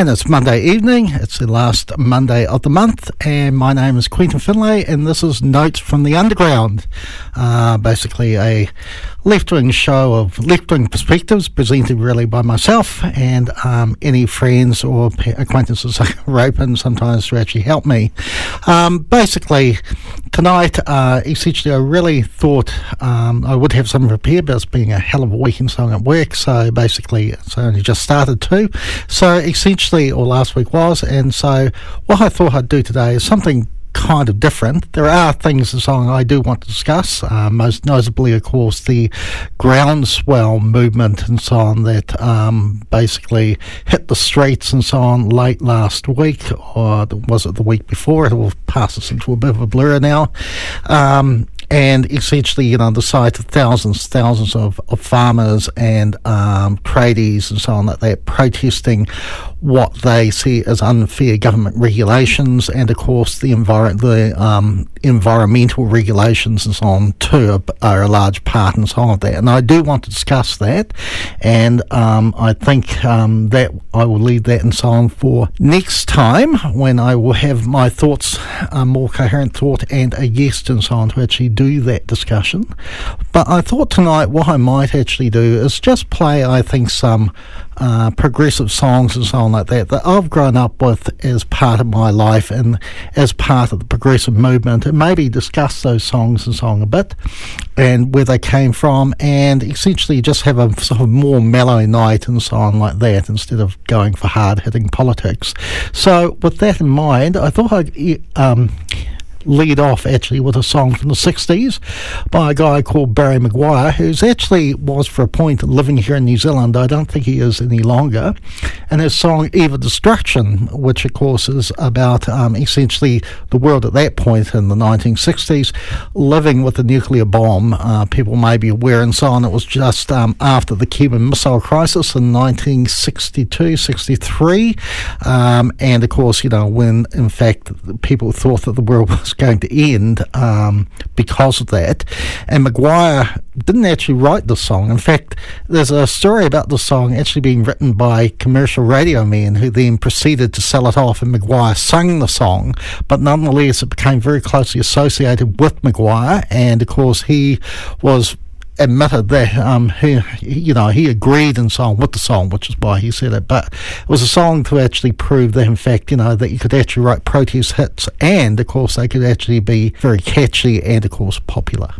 And it's Monday evening, it's the last Monday of the month, and my name is Quentin Finlay, and this is Notes from the Underground. Uh, basically, a left wing show of left wing perspectives presented really by myself and um, any friends or acquaintances who are open sometimes to actually help me. Um, basically, tonight, uh, essentially, I really thought um, I would have some prepared, but it's been a hell of a weekend song at work, so basically, it's only just started too. So, essentially, or last week was, and so what I thought I'd do today is something kind of different. There are things in song I do want to discuss, uh, most notably, of course, the groundswell movement and so on that um, basically hit the streets and so on late last week, or was it the week before? It will pass us into a bit of a blur now. Um, and essentially, you know, the sight of thousands, thousands of, of farmers and um, tradies and so on that they're protesting what they see as unfair government regulations, and of course the, envir- the um, environmental regulations and so on too are, a large part and so on of that. And I do want to discuss that, and um, I think um, that I will leave that and so on for next time when I will have my thoughts, a more coherent thought, and a guest and so on to actually do that discussion. But I thought tonight what I might actually do is just play, I think, some uh, progressive songs and so on like that that I've grown up with as part of my life and as part of the progressive movement, and maybe discuss those songs and so on a bit and where they came from, and essentially just have a sort of more mellow night and so on like that instead of going for hard hitting politics. So, with that in mind, I thought I'd. Um, lead off actually with a song from the 60s by a guy called Barry McGuire, who's actually was for a point living here in New Zealand. I don't think he is any longer. And his song Eve of Destruction, which of course is about um, essentially the world at that point in the 1960s living with a nuclear bomb. Uh, people may be aware and so on. It was just um, after the Cuban Missile Crisis in 1962 63. Um, and of course, you know, when in fact people thought that the world was was going to end um, because of that. And McGuire didn't actually write the song. In fact, there's a story about the song actually being written by commercial radio men who then proceeded to sell it off, and McGuire sung the song. But nonetheless, it became very closely associated with McGuire, and of course, he was admitted that um, he, you know, he agreed in song with the song, which is why he said it. But it was a song to actually prove that, in fact, you know, that you could actually write protest hits, and of course, they could actually be very catchy and, of course, popular.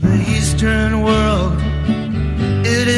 The Eastern world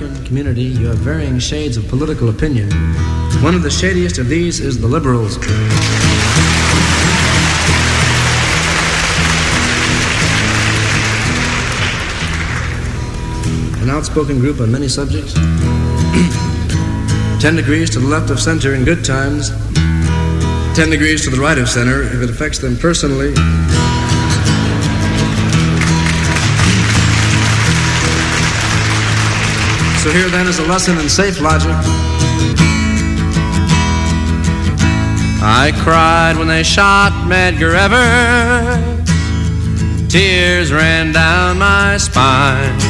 American community, you have varying shades of political opinion. One of the shadiest of these is the liberals. An outspoken group on many subjects. 10 degrees to the left of center in good times, 10 degrees to the right of center if it affects them personally. So here then is a lesson in safe logic. I cried when they shot Medgar Evers. Tears ran down my spine.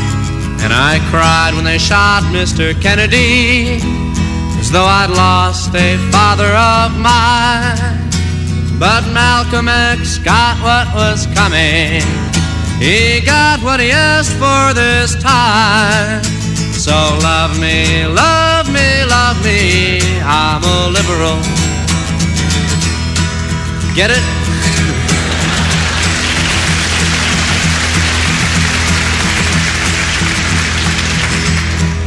And I cried when they shot Mr. Kennedy, as though I'd lost a father of mine. But Malcolm X got what was coming. He got what he asked for this time. So love me, love me, love me. I'm a liberal. Get it?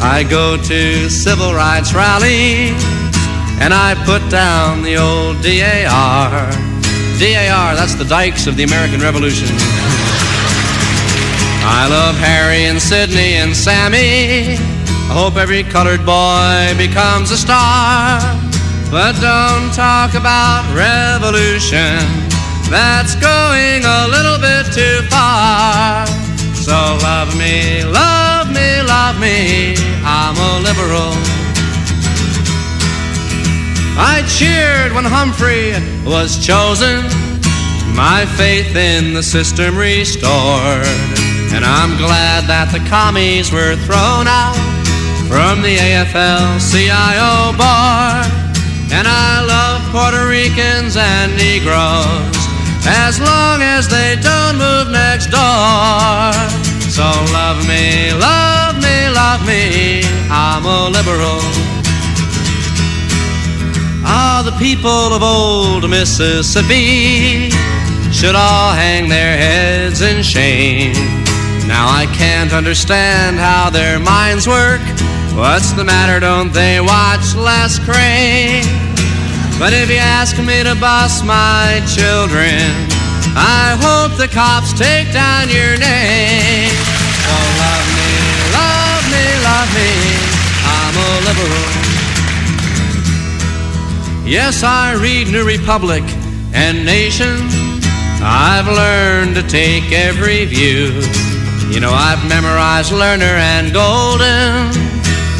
I go to civil rights rallies and I put down the old DAR. DAR, that's the dikes of the American Revolution. I love Harry and Sidney and Sammy. I hope every colored boy becomes a star. But don't talk about revolution. That's going a little bit too far. So love me, love me, love me. I'm a liberal. I cheered when Humphrey was chosen. My faith in the system restored. And I'm glad that the commies were thrown out from the AFL CIO bar. And I love Puerto Ricans and Negroes as long as they don't move next door. So love me, love me, love me. I'm a liberal. Ah, the people of old Mississippi should all hang their heads in shame. Now I can't understand how their minds work. What's the matter? Don't they watch Les Crane? But if you ask me to boss my children, I hope the cops take down your name. So love me, love me, love me. I'm a liberal. Yes, I read New Republic and Nation. I've learned to take every view. You know, I've memorized Lerner and Golden.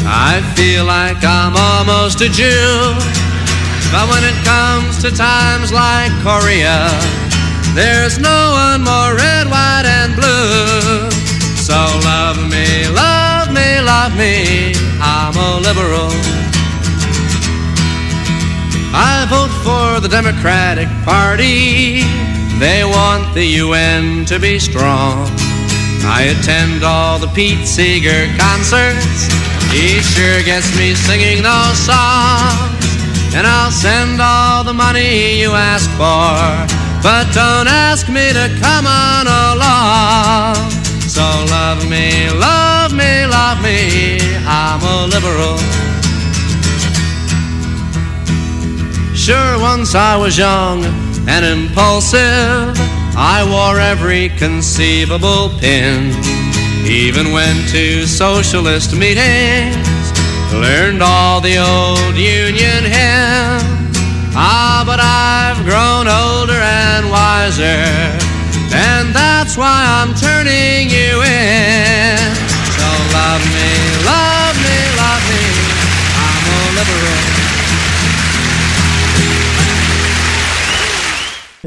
I feel like I'm almost a Jew. But when it comes to times like Korea, There's no one more red, white, and blue. So love me, love me, love me. I'm a liberal. I vote for the Democratic Party. They want the UN to be strong. I attend all the Pete Seeger concerts. He sure gets me singing those songs. And I'll send all the money you ask for. But don't ask me to come on along. So love me, love me, love me. I'm a liberal. Sure, once I was young and impulsive. I wore every conceivable pin. Even went to socialist meetings. Learned all the old Union hymns. Ah, but I've grown older and wiser, and that's why I'm turning you in. So love me, love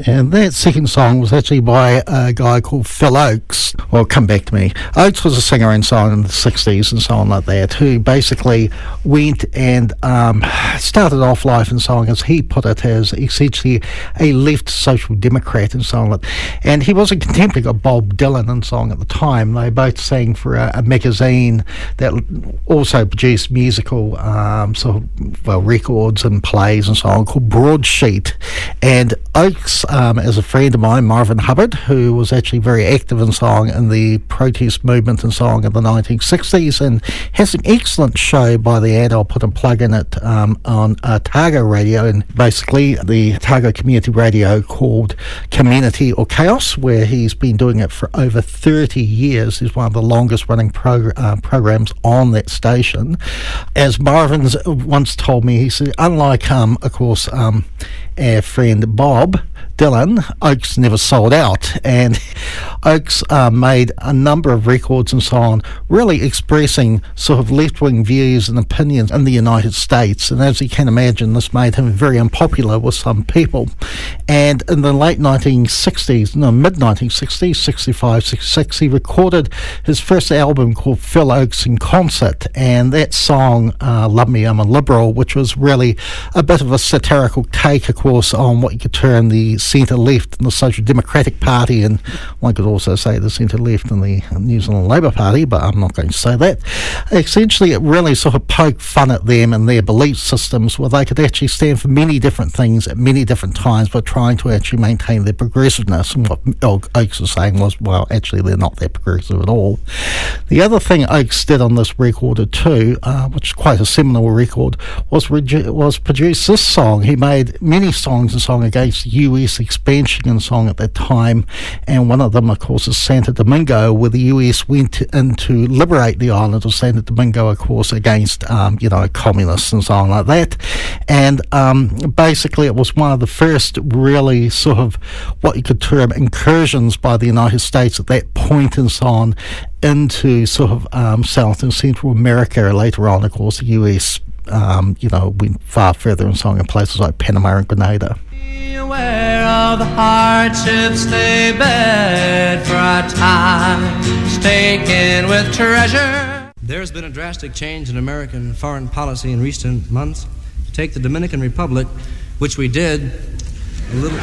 And that second song was actually by a guy called Phil Ochs. Well, come back to me. Ochs was a singer and so on in the 60s and so on like that, who basically went and um, started off life and so on, as he put it, as essentially a left social democrat and so on. And he was a contemporary of Bob Dylan and so on at the time. They both sang for a, a magazine that also produced musical um, sort of, well, records and plays and so on called Broadsheet. And Ochs um, as a friend of mine, Marvin Hubbard, who was actually very active in song in the protest movement and song in the 1960s, and has an excellent show by the ad. I'll put a plug in it um, on uh, Otago Radio, and basically the Otago community radio called Community or Chaos, where he's been doing it for over 30 years. He's one of the longest running prog- uh, programs on that station. As Marvin's once told me, he said, unlike, um, of course, um, our friend Bob, Dylan, Ochs never sold out, and Ochs uh, made a number of records and so on, really expressing sort of left wing views and opinions in the United States. And as you can imagine, this made him very unpopular with some people. And in the late 1960s, no, mid 1960s, 65, 66, he recorded his first album called Phil Ochs in Concert, and that song, uh, Love Me, I'm a Liberal, which was really a bit of a satirical take, of course, on what you could term the centre left and the Social Democratic Party, and one could also say the centre left and the New Zealand Labour Party, but I'm not going to say that. Essentially, it really sort of poked fun at them and their belief systems where they could actually stand for many different things at many different times, but trying to actually maintain their progressiveness. And what Ochs was saying was, well, actually, they're not that progressive at all. The other thing Ochs did on this record too, uh, which is quite a seminal record, was was produce this song. He made many songs and song against US expansion and song at that time, and one of them, of course, is Santo Domingo, where the US went in to liberate the island of Santo Domingo, of course, against um, you know communists and so on like that. And um, basically, it was one of the first really sort of what you could term incursions by the United States at that point and so on into sort of um, South and Central America. Later on, of course, the US. Um, you know, went far further and so on in places like Panama and Grenada aware of the hardships they bed for a time taken with treasure. There's been a drastic change in American foreign policy in recent months. Take the Dominican Republic, which we did a little.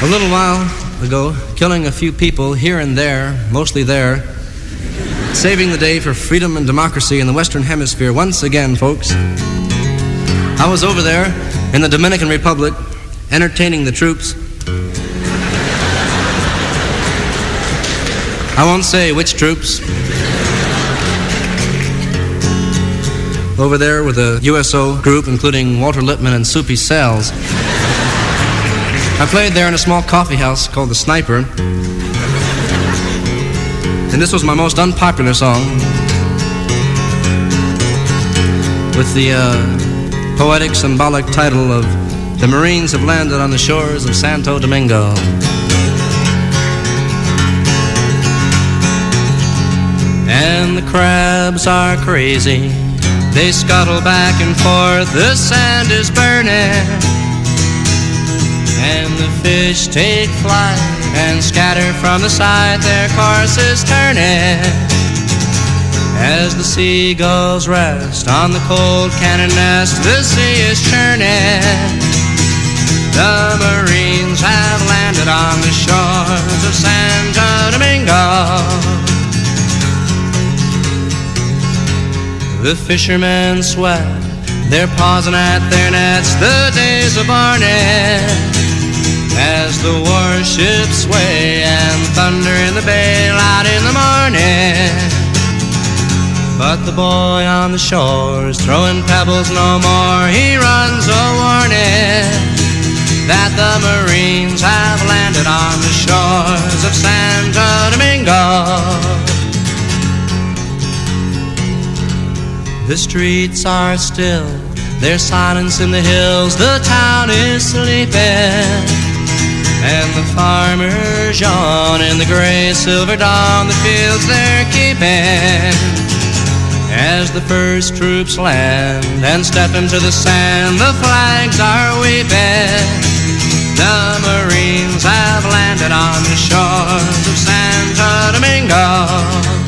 A little while ago, killing a few people here and there, mostly there, saving the day for freedom and democracy in the Western Hemisphere once again, folks. I was over there in the Dominican Republic entertaining the troops. I won't say which troops. Over there with a USO group, including Walter Lippmann and Soupy Sales. I played there in a small coffee house called The Sniper. And this was my most unpopular song. With the uh, poetic, symbolic title of The Marines Have Landed on the Shores of Santo Domingo. And the crabs are crazy They scuttle back and forth, the sand is burning. And the fish take flight and scatter from the side, their course is turning. As the seagulls rest on the cold cannon nest, the sea is churning. The Marines have landed on the shores of Santo Domingo. The fishermen sweat, they're pausing at their nets, the days are burning. As the warships sway and thunder in the bay light in the morning. But the boy on the shore is throwing pebbles no more. He runs a warning that the Marines have landed on the shores of Santo Domingo. The streets are still, there's silence in the hills, the town is sleeping. And the farmers yawn in the gray silver dawn, the fields they're keeping. As the first troops land and step into the sand, the flags are weeping. The Marines have landed on the shores of Santo Domingo.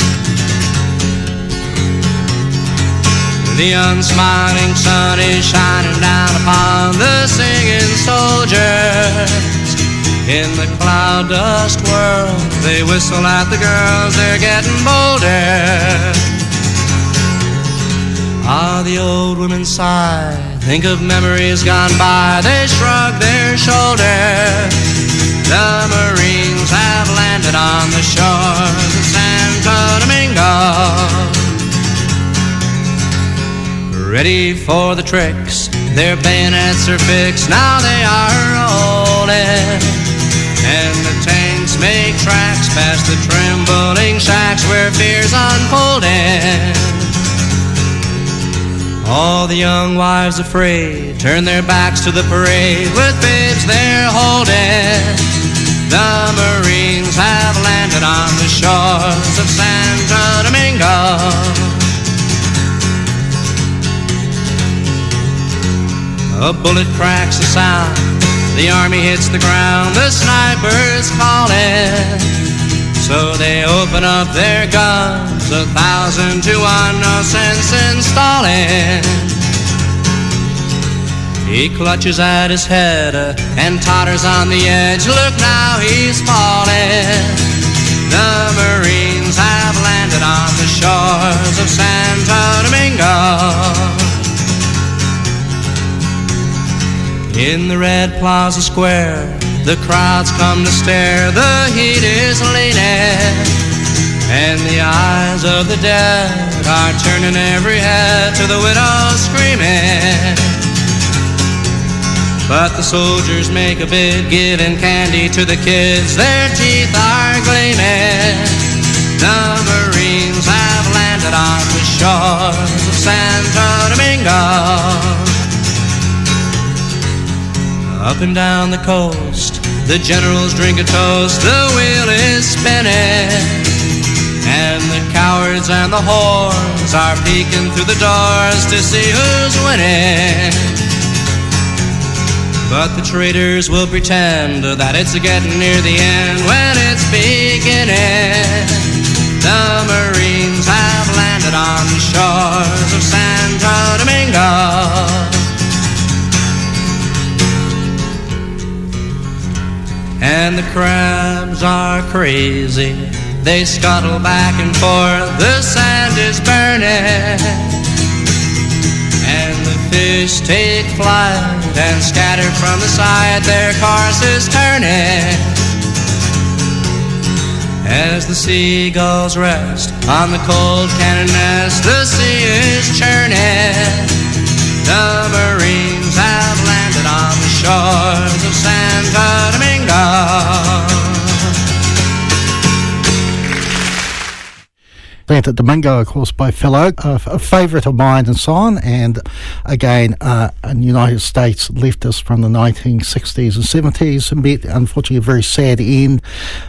The unsmiling sun is shining down upon the singing soldiers. In the cloud dust world, they whistle at the girls, they're getting bolder. Ah, the old women sigh, think of memories gone by, they shrug their shoulders. The Marines have landed on the shores of Santo Domingo. Ready for the tricks, their bayonets are fixed, now they are rolling. And the tanks make tracks past the trembling shacks where fear's unfolding. All the young wives afraid turn their backs to the parade with babes they're holding. The Marines have landed on the shores of Santo Domingo. A bullet cracks the sound, the army hits the ground, the snipers calling. So they open up their guns, a thousand to one, no sense in stalling. He clutches at his head uh, and totters on the edge. Look now, he's falling. The Marines have landed on the shores of Santo Domingo. In the Red Plaza Square, the crowds come to stare, the heat is leaning, and the eyes of the dead are turning every head to the widow screaming. But the soldiers make a bid, giving candy to the kids, their teeth are gleaming. The Marines have landed on the shores of Santo Domingo. Up and down the coast, the generals drink a toast, the wheel is spinning. And the cowards and the whores are peeking through the doors to see who's winning. But the traitors will pretend that it's getting near the end when it's beginning. The Marines have landed on the shores of Santo Domingo. And the crabs are crazy. They scuttle back and forth, the sand is burning, and the fish take flight and scatter from the side, their course is turning. As the seagulls rest on the cold cannon nest, the sea is churning. Santo Domingo, of course, by Ochs, a, a favourite of mine and so on. And again, uh, a United States leftist from the 1960s and 70s, and bit unfortunately a very sad end,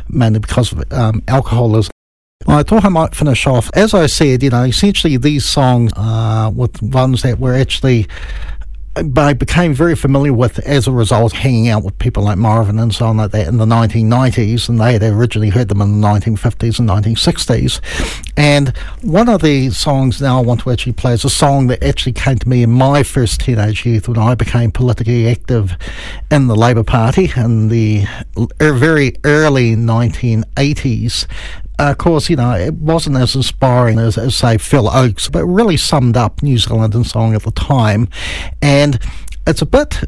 mainly because of um, alcoholism. Well, I thought I might finish off. As I said, you know, essentially these songs are with ones that were actually I became very familiar with as a result hanging out with people like Marvin and so on like that in the 1990s, and they had originally heard them in the 1950s and 1960s. And one of the songs now I want to actually play is a song that actually came to me in my first teenage youth when I became politically active in the Labour Party in the very early 1980s Uh, of course, you know, it wasn't as inspiring as, as, say, Phil Ochs, but really summed up New Zealand and song at the time. And it's a bit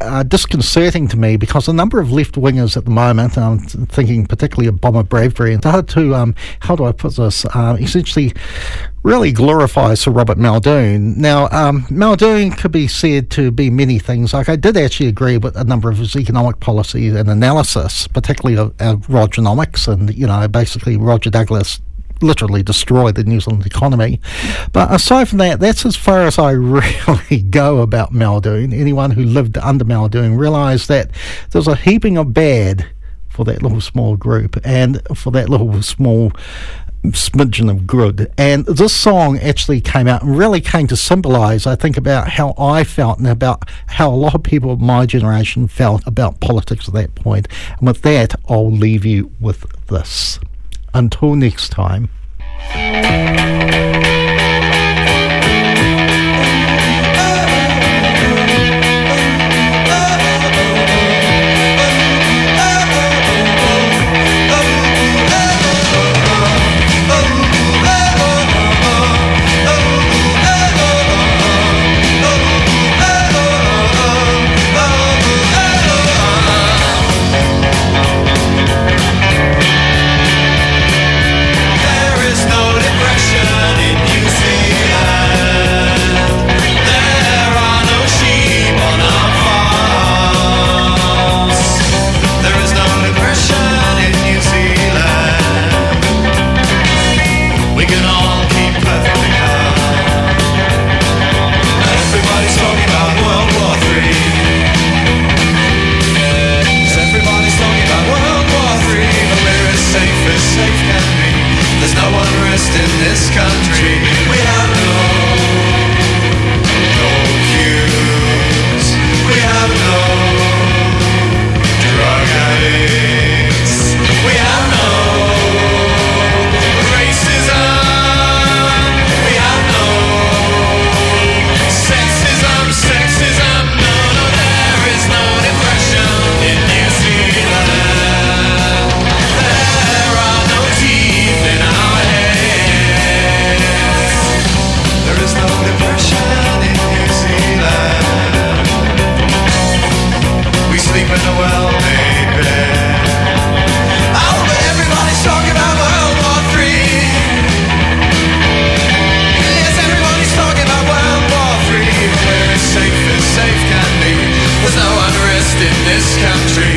uh, disconcerting to me because a number of left wingers at the moment, I'm thinking particularly of Bomber Bradbury, and started to, um, how do I put this, uh, essentially really glorifies Sir Robert Muldoon. Now, um, Muldoon could be said to be many things. Like I did actually agree with a number of his economic policies and analysis, particularly of, of Rogernomics, and you know, basically Roger Douglas literally destroy the New Zealand economy. But aside from that, that's as far as I really go about Muldoon. Anyone who lived under Muldoon realised that there's a heaping of bad for that little small group and for that little small smidgen of good. And this song actually came out and really came to symbolize, I think, about how I felt and about how a lot of people of my generation felt about politics at that point. And with that, I'll leave you with this. Until next time. This country